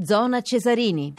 Zona Cesarini.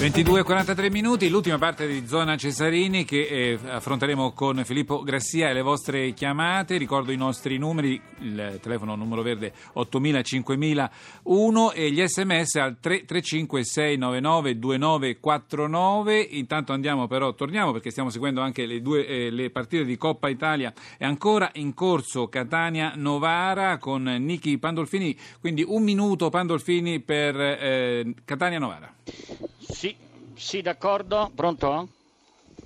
22.43 minuti, l'ultima parte di Zona Cesarini che eh, affronteremo con Filippo Grassia e le vostre chiamate. Ricordo i nostri numeri, il telefono numero verde 8000 5001 e gli sms al 335 699 2949. Intanto andiamo però, torniamo perché stiamo seguendo anche le, due, eh, le partite di Coppa Italia. È ancora in corso Catania-Novara con Niki Pandolfini, quindi un minuto Pandolfini per eh, Catania-Novara. Sì, sì, d'accordo. Pronto?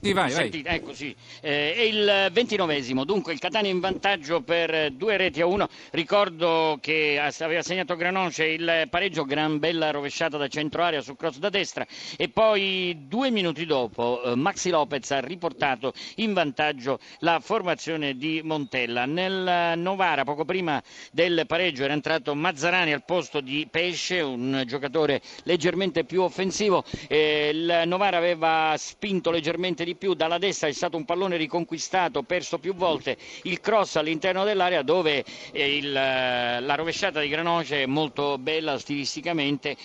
Sì, vai, Senti, ecco sì, eh, è il ventinovesimo, dunque il Catania in vantaggio per due reti a uno. Ricordo che aveva segnato Granoce il pareggio, gran bella rovesciata da centro area su cross da destra e poi due minuti dopo eh, Maxi Lopez ha riportato in vantaggio la formazione di Montella. Nel Novara, poco prima del pareggio, era entrato Mazzarani al posto di Pesce, un giocatore leggermente più offensivo. Eh, il Novara aveva spinto leggermente di più dalla destra è stato un pallone riconquistato, perso più volte, il cross all'interno dell'area dove eh, il, eh, la rovesciata di Granoce è molto bella stilisticamente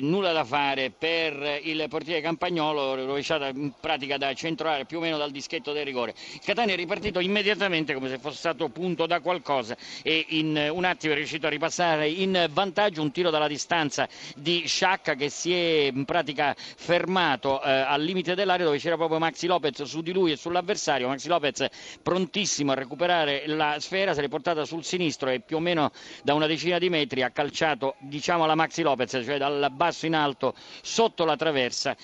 nulla da fare per il portiere Campagnolo, rovesciata in pratica da centro area più o meno dal dischetto del rigore. Catania è ripartito immediatamente come se fosse stato punto da qualcosa e in un attimo è riuscito a ripassare in vantaggio un tiro dalla distanza di Sciacca che si è in pratica fermato eh, al limite dell'area dove c'era proprio Maxi Lopez Lopez su di lui e sull'avversario. Maxi Lopez prontissimo a recuperare la sfera, se l'è portata sul sinistro e più o meno da una decina di metri ha calciato diciamo la Maxi Lopez, cioè dal basso in alto sotto la traversa,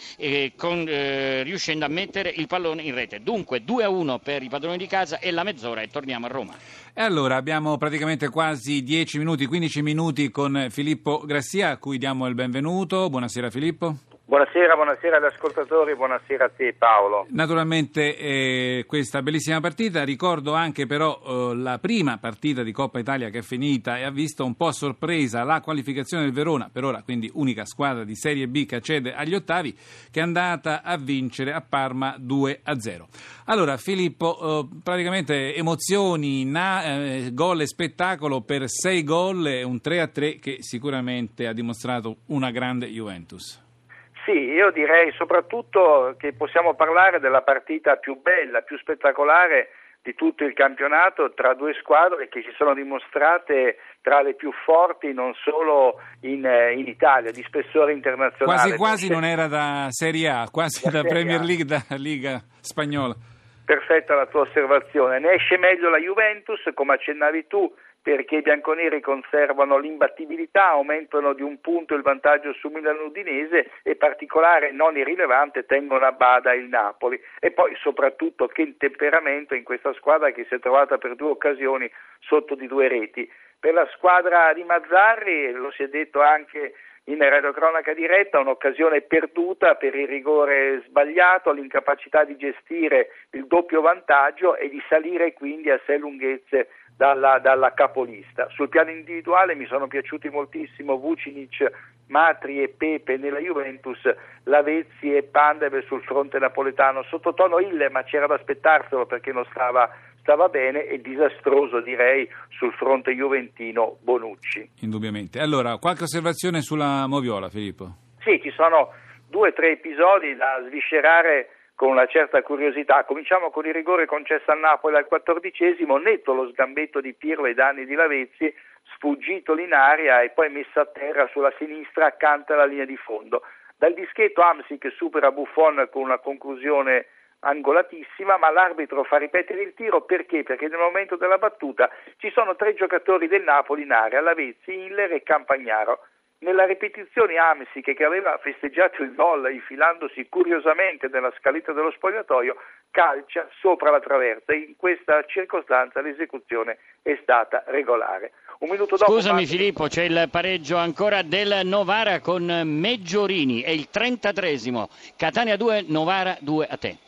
con, eh, riuscendo a mettere il pallone in rete. Dunque 2 a 1 per i padroni di casa e la mezz'ora e torniamo a Roma. E allora abbiamo praticamente quasi 10 minuti, 15 minuti con Filippo Grassia a cui diamo il benvenuto. Buonasera Filippo. Buonasera, buonasera agli ascoltatori, buonasera a te Paolo. Naturalmente eh, questa bellissima partita, ricordo anche però eh, la prima partita di Coppa Italia che è finita e ha visto un po' a sorpresa la qualificazione del Verona, per ora quindi unica squadra di Serie B che accede agli ottavi, che è andata a vincere a Parma 2 a 0. Allora Filippo, eh, praticamente emozioni, na, eh, gol e spettacolo per 6 gol e un 3 a 3 che sicuramente ha dimostrato una grande Juventus. Sì, io direi soprattutto che possiamo parlare della partita più bella, più spettacolare di tutto il campionato tra due squadre che si sono dimostrate tra le più forti non solo in, eh, in Italia, di spessore internazionale. Quasi quasi non era da Serie A, quasi da, da Premier League, da Liga spagnola. Perfetta la tua osservazione. Ne esce meglio la Juventus, come accennavi tu, perché i bianconeri conservano l'imbattibilità, aumentano di un punto il vantaggio su Milano Udinese e particolare non irrilevante tengono a bada il Napoli e poi soprattutto che temperamento in questa squadra che si è trovata per due occasioni sotto di due reti. Per la squadra di Mazzarri, lo si è detto anche in radiocronaca diretta, un'occasione perduta per il rigore sbagliato, l'incapacità di gestire il doppio vantaggio e di salire quindi a sé lunghezze dalla, dalla, capolista. Sul piano individuale mi sono piaciuti moltissimo Vucinic, Matri e Pepe nella Juventus, Lavezzi e Pandev sul fronte napoletano. Sottotono Ille, ma c'era da aspettarselo perché non stava, stava bene e disastroso direi sul fronte juventino Bonucci. Indubbiamente. Allora, qualche osservazione sulla Moviola, Filippo? Sì, ci sono due o tre episodi da sviscerare con una certa curiosità. Cominciamo con il rigore concesso al Napoli al quattordicesimo, netto lo sgambetto di Pirlo ai danni di Lavezzi, sfuggito in aria e poi messo a terra sulla sinistra accanto alla linea di fondo. Dal dischetto Amsi che supera Buffon con una conclusione angolatissima, ma l'arbitro fa ripetere il tiro perché? Perché nel momento della battuta ci sono tre giocatori del Napoli in area, Lavezzi, Hiller e Campagnaro. Nella ripetizione Amsi che aveva festeggiato il gol infilandosi curiosamente nella scaletta dello spogliatoio calcia sopra la traversa e in questa circostanza l'esecuzione è stata regolare. Un minuto dopo Scusami Marti... Filippo, c'è il pareggio ancora del Novara con Meggiorini, è il 33esimo. Catania 2, Novara 2 a te.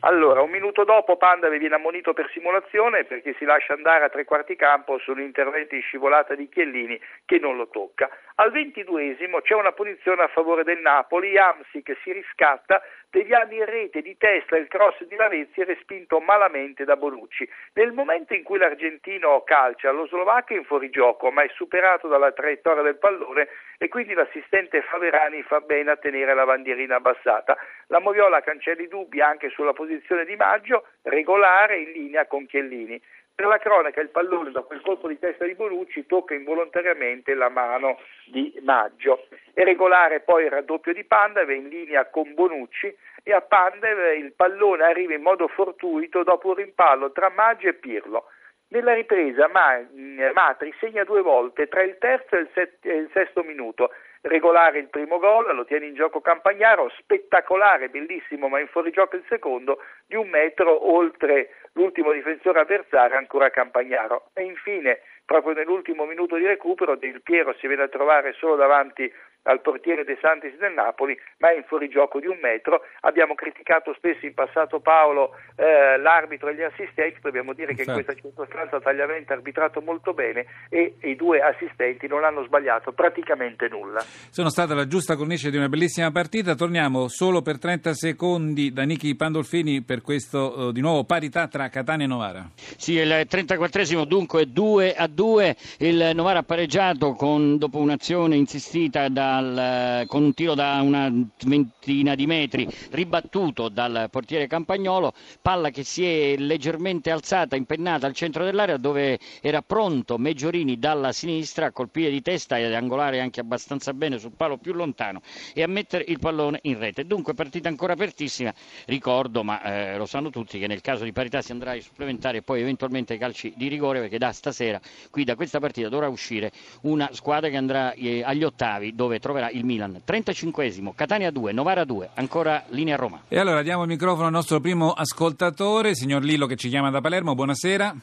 Allora, un minuto dopo Pandave viene ammonito per simulazione perché si lascia andare a tre quarti campo su un intervento in scivolata di Chiellini che non lo tocca. Al ventiduesimo c'è una punizione a favore del Napoli, Amsi che si riscatta deviando in rete di testa il cross di Lavezzi e respinto malamente da Bonucci. Nel momento in cui l'argentino calcia, lo slovacco è in fuorigioco, ma è superato dalla traiettoria del pallone e quindi l'assistente Faverani fa bene a tenere la bandierina abbassata. La Moviola cancella i dubbi anche sulla posizione di Maggio, regolare in linea con Chiellini. Per la cronaca il pallone da quel colpo di testa di Bonucci tocca involontariamente la mano di Maggio. È regolare poi il raddoppio di Pandev in linea con Bonucci e a Pandev il pallone arriva in modo fortuito dopo un rimpallo tra Maggio e Pirlo. Nella ripresa Matri segna due volte tra il terzo e il, e il sesto minuto regolare il primo gol, lo tiene in gioco Campagnaro, spettacolare, bellissimo, ma in fuorigioco il secondo, di un metro oltre l'ultimo difensore avversario, ancora Campagnaro. E infine, proprio nell'ultimo minuto di recupero, Del Piero si viene a trovare solo davanti al portiere De Santis del Napoli, ma è in fuorigioco di un metro. Abbiamo criticato spesso in passato Paolo eh, l'arbitro e gli assistenti, dobbiamo dire che in questa circostanza Tagliavente ha arbitrato molto bene e i due assistenti non hanno sbagliato praticamente nulla. Sono stata la giusta cornice di una bellissima partita, torniamo solo per 30 secondi da Nichi Pandolfini per questo eh, di nuovo parità tra Catania e Novara. Sì, il 34 dunque 2 a 2, il Novara ha pareggiato con, dopo un'azione insistita da dal, con un tiro da una ventina di metri ribattuto dal portiere Campagnolo, palla che si è leggermente alzata, impennata al centro dell'area dove era pronto Meggiorini dalla sinistra a colpire di testa e ad angolare anche abbastanza bene sul palo più lontano e a mettere il pallone in rete. Dunque partita ancora apertissima, ricordo, ma eh, lo sanno tutti, che nel caso di parità si andrà ai supplementari e poi eventualmente ai calci di rigore perché da stasera qui da questa partita dovrà uscire una squadra che andrà eh, agli ottavi dove troverà il Milan. 35esimo, Catania 2, Novara 2, ancora linea Roma. E allora diamo il microfono al nostro primo ascoltatore, signor Lillo che ci chiama da Palermo, buonasera.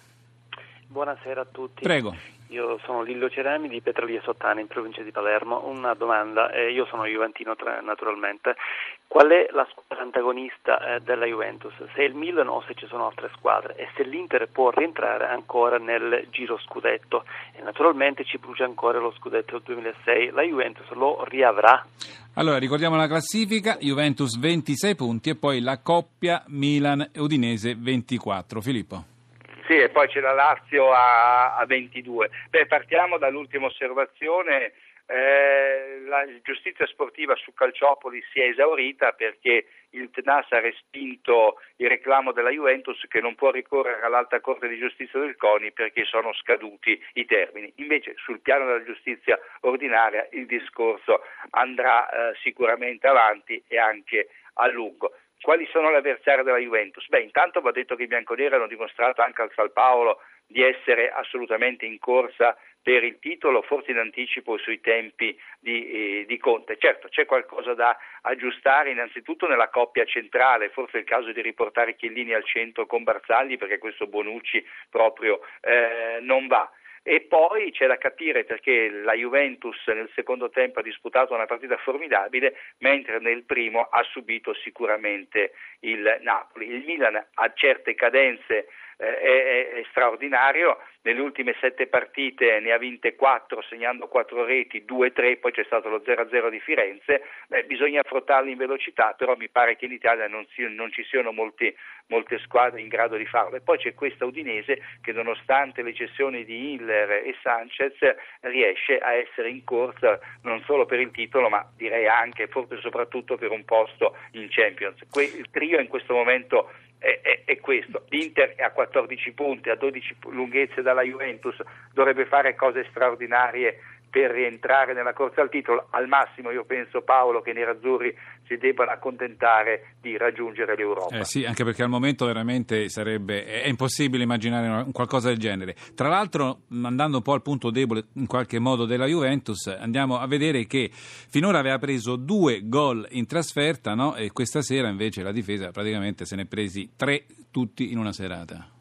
Buonasera a tutti. Prego. Io sono Lillo Cerami di Petralia Sottana in provincia di Palermo. Una domanda, eh, io sono Juventino naturalmente. Qual è la squadra antagonista eh, della Juventus? Se è il Milan o se ci sono altre squadre e se l'Inter può rientrare ancora nel giro scudetto e naturalmente ci brucia ancora lo scudetto del 2006. La Juventus lo riavrà? Allora, ricordiamo la classifica, Juventus 26 punti e poi la coppia Milan-Udinese 24. Filippo. Sì, e poi c'è la Lazio a, a 22. Beh, partiamo dall'ultima osservazione. Eh, la giustizia sportiva su Calciopoli si è esaurita perché il TNAS ha respinto il reclamo della Juventus che non può ricorrere all'Alta Corte di Giustizia del CONI perché sono scaduti i termini. Invece sul piano della giustizia ordinaria il discorso andrà eh, sicuramente avanti e anche a lungo. Quali sono le avversarie della Juventus? Beh, intanto va detto che i bianconeri hanno dimostrato anche al San Paolo di essere assolutamente in corsa per il titolo, forse in anticipo sui tempi di, eh, di, Conte. Certo, c'è qualcosa da aggiustare innanzitutto nella coppia centrale, forse è il caso di riportare Chiellini al centro con Barzagli perché questo Bonucci proprio eh, non va. E poi c'è da capire perché la Juventus nel secondo tempo ha disputato una partita formidabile, mentre nel primo ha subito sicuramente il Napoli. Il Milan ha certe cadenze è, è, straordinario, nelle ultime sette partite ne ha vinte quattro segnando quattro reti, due tre, poi c'è stato lo 0-0 di Firenze, Beh, bisogna affrontarlo in velocità, però mi pare che in Italia non, si, non ci siano molti, molte squadre in grado di farlo. E poi c'è questa Udinese che nonostante le cessioni di Hiller e Sanchez riesce a essere in corsa non solo per il titolo ma direi anche, forse soprattutto per un posto in Champions. il trio in questo momento è, è, è, questo. L'Inter è a 14 punti, a 12 lunghezze dalla Juventus, dovrebbe fare cose straordinarie per rientrare nella corsa al titolo. Al massimo io penso Paolo che i nerazzurri si debbano accontentare di raggiungere l'Europa. Eh sì, anche perché al momento veramente sarebbe è impossibile immaginare qualcosa del genere. Tra l'altro, andando un po' al punto debole in qualche modo della Juventus, andiamo a vedere che finora aveva preso due gol in trasferta, no? E questa sera invece la difesa praticamente se ne è presi tre tutti in una serata.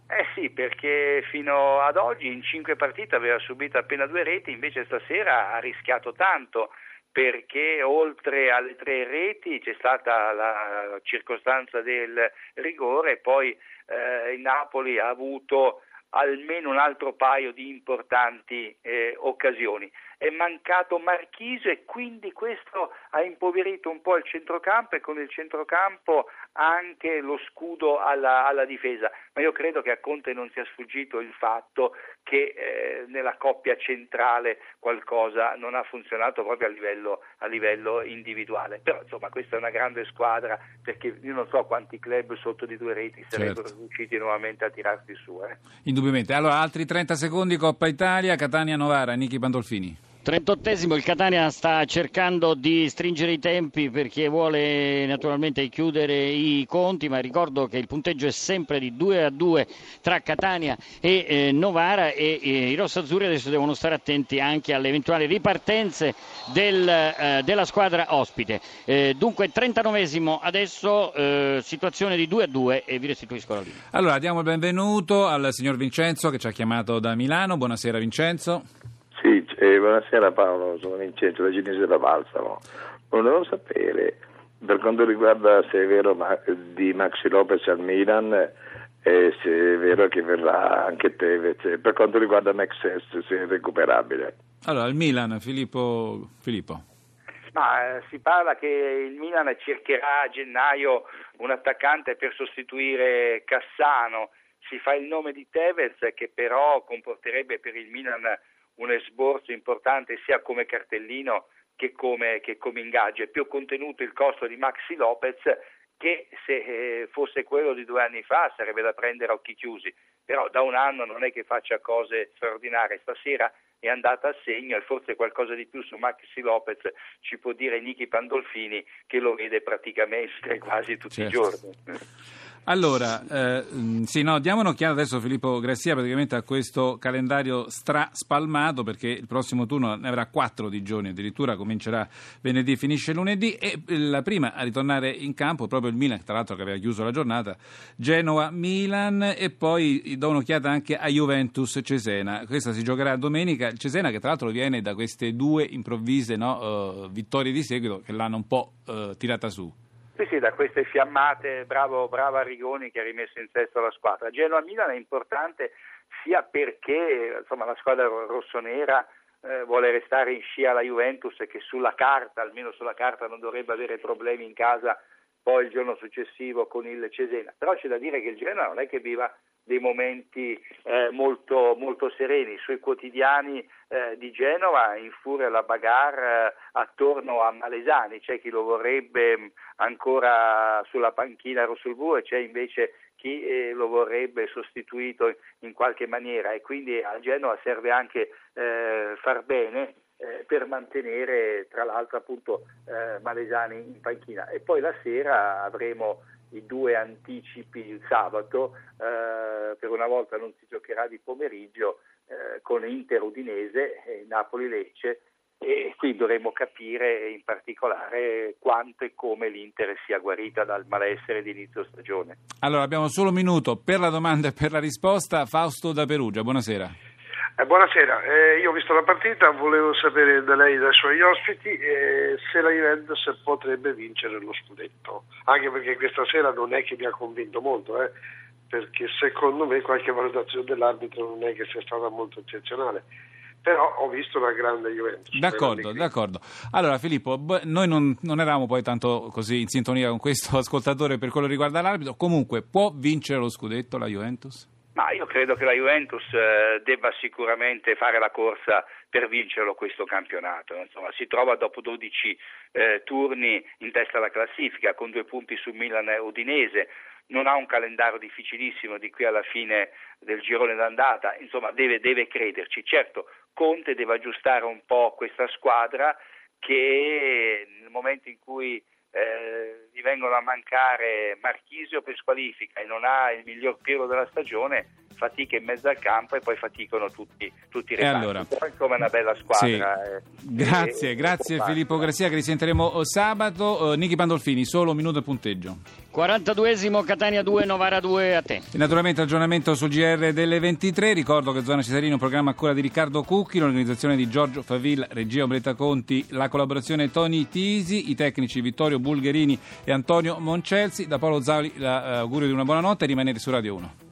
Perché fino ad oggi in cinque partite aveva subito appena due reti, invece stasera ha rischiato tanto perché oltre alle tre reti c'è stata la circostanza del rigore e poi eh, il Napoli ha avuto almeno un altro paio di importanti eh, occasioni. È mancato Marchisio e quindi questo ha impoverito un po' il centrocampo e con il centrocampo anche lo scudo alla, alla difesa. Ma io credo che a Conte non sia sfuggito il fatto che eh, nella coppia centrale qualcosa non ha funzionato proprio a livello, a livello, individuale. Però insomma questa è una grande squadra perché io non so quanti club sotto di due reti sarebbero certo. riusciti nuovamente a tirarsi su. Eh. Indubbiamente. Allora altri 30 secondi Coppa Italia, Catania Novara, Nichi Pandolfini. 38esimo, il Catania sta cercando di stringere i tempi perché vuole naturalmente chiudere i conti, ma ricordo che il punteggio è sempre di 2 a 2 tra Catania e eh, Novara e eh, i rossazzurri adesso devono stare attenti anche alle eventuali ripartenze del, eh, della squadra ospite. Eh, dunque 39esimo adesso, eh, situazione di 2 a 2 e vi restituisco la linea. Allora diamo il benvenuto al signor Vincenzo che ci ha chiamato da Milano. Buonasera Vincenzo. Eh, buonasera Paolo, sono Vincenzo, la Cinese da Balsamo. Volevo sapere, per quanto riguarda se è vero ma, di Maxi Lopez al Milan, e se è vero che verrà anche Tevez, per quanto riguarda Max se è recuperabile. Allora, al Milan, Filippo. Filippo. Ma, eh, si parla che il Milan cercherà a gennaio un attaccante per sostituire Cassano, si fa il nome di Tevez che però comporterebbe per il Milan un esborso importante sia come cartellino che come, che come ingaggio. È più contenuto il costo di Maxi Lopez che se eh, fosse quello di due anni fa sarebbe da prendere a occhi chiusi, però da un anno non è che faccia cose straordinarie. Stasera è andata a segno e forse qualcosa di più su Maxi Lopez ci può dire Nichi Pandolfini che lo vede praticamente quasi tutti certo. i giorni. Allora, eh, sì, no, diamo un'occhiata adesso Filippo Grassia praticamente a questo calendario stra-spalmato perché il prossimo turno ne avrà quattro di giorni, addirittura comincerà venerdì finisce lunedì e la prima a ritornare in campo è proprio il Milan, tra l'altro che aveva chiuso la giornata, Genova-Milan e poi do un'occhiata anche a Juventus-Cesena. Questa si giocherà domenica, Cesena che tra l'altro viene da queste due improvvise no, uh, vittorie di seguito che l'hanno un po' uh, tirata su. Sì, sì, da queste fiammate, bravo, bravo Arrigoni che ha rimesso in sesto la squadra. Genoa-Milan è importante sia perché insomma, la squadra rossonera eh, vuole restare in scia alla Juventus e che sulla carta, almeno sulla carta, non dovrebbe avere problemi in casa poi il giorno successivo con il Cesena. Però c'è da dire che il Genoa non è che viva dei momenti eh, molto, molto, sereni. Sui quotidiani eh, di Genova in furia la bagarre eh, attorno a Malesani, c'è chi lo vorrebbe mh, ancora sulla panchina Rossulbù e c'è invece chi eh, lo vorrebbe sostituito in qualche maniera. E quindi a Genova serve anche eh, far bene eh, per mantenere tra l'altro appunto Malesani in panchina. E poi la sera avremo i due anticipi il sabato, eh, per una volta non si giocherà di pomeriggio eh, con Inter Udinese e Napoli Lecce e qui dovremo capire in particolare quanto e come l'Inter sia guarita dal malessere di inizio stagione. Allora abbiamo solo un minuto per la domanda e per la risposta. Fausto da Perugia, buonasera. Eh, buonasera, eh, io ho visto la partita, volevo sapere da lei e dai suoi ospiti eh, se la Juventus potrebbe vincere lo scudetto, anche perché questa sera non è che mi ha convinto molto, eh, perché secondo me qualche valutazione dell'arbitro non è che sia stata molto eccezionale però ho visto una grande Juventus. D'accordo, d'accordo. Allora Filippo, noi non, non, eravamo poi tanto così in sintonia con questo ascoltatore per quello che riguarda l'arbitro, comunque può vincere lo scudetto la Juventus? Ma io credo che la Juventus eh, debba sicuramente fare la corsa per vincerlo questo campionato. Insomma, si trova dopo 12 eh, turni in testa alla classifica con due punti su Milan e Udinese. Non ha un calendario difficilissimo di qui alla fine del girone d'andata, insomma deve, deve crederci. Certo, Conte deve aggiustare un po' questa squadra che nel momento in cui eh, gli vengono a mancare Marchisio per squalifica e non ha il miglior Piero della stagione, fatica in mezzo al campo e poi faticano tutti, tutti i reparti. Allora, è una bella squadra. Sì. Eh, grazie, e, grazie e Filippo Gracia che risentiremo sabato. Uh, Nichi Pandolfini, solo un minuto e punteggio. 42esimo Catania 2, Novara 2 a te. E naturalmente aggiornamento sul GR delle 23. Ricordo che Zona Cesarino è un programma a cura di Riccardo Cucchi, l'organizzazione di Giorgio Favilla, regia Ombretta Conti, la collaborazione Tony Tisi, i tecnici Vittorio Bulgherini e Antonio Moncelsi. Da Paolo Zauli l'augurio di una buona notte e rimanete su Radio 1.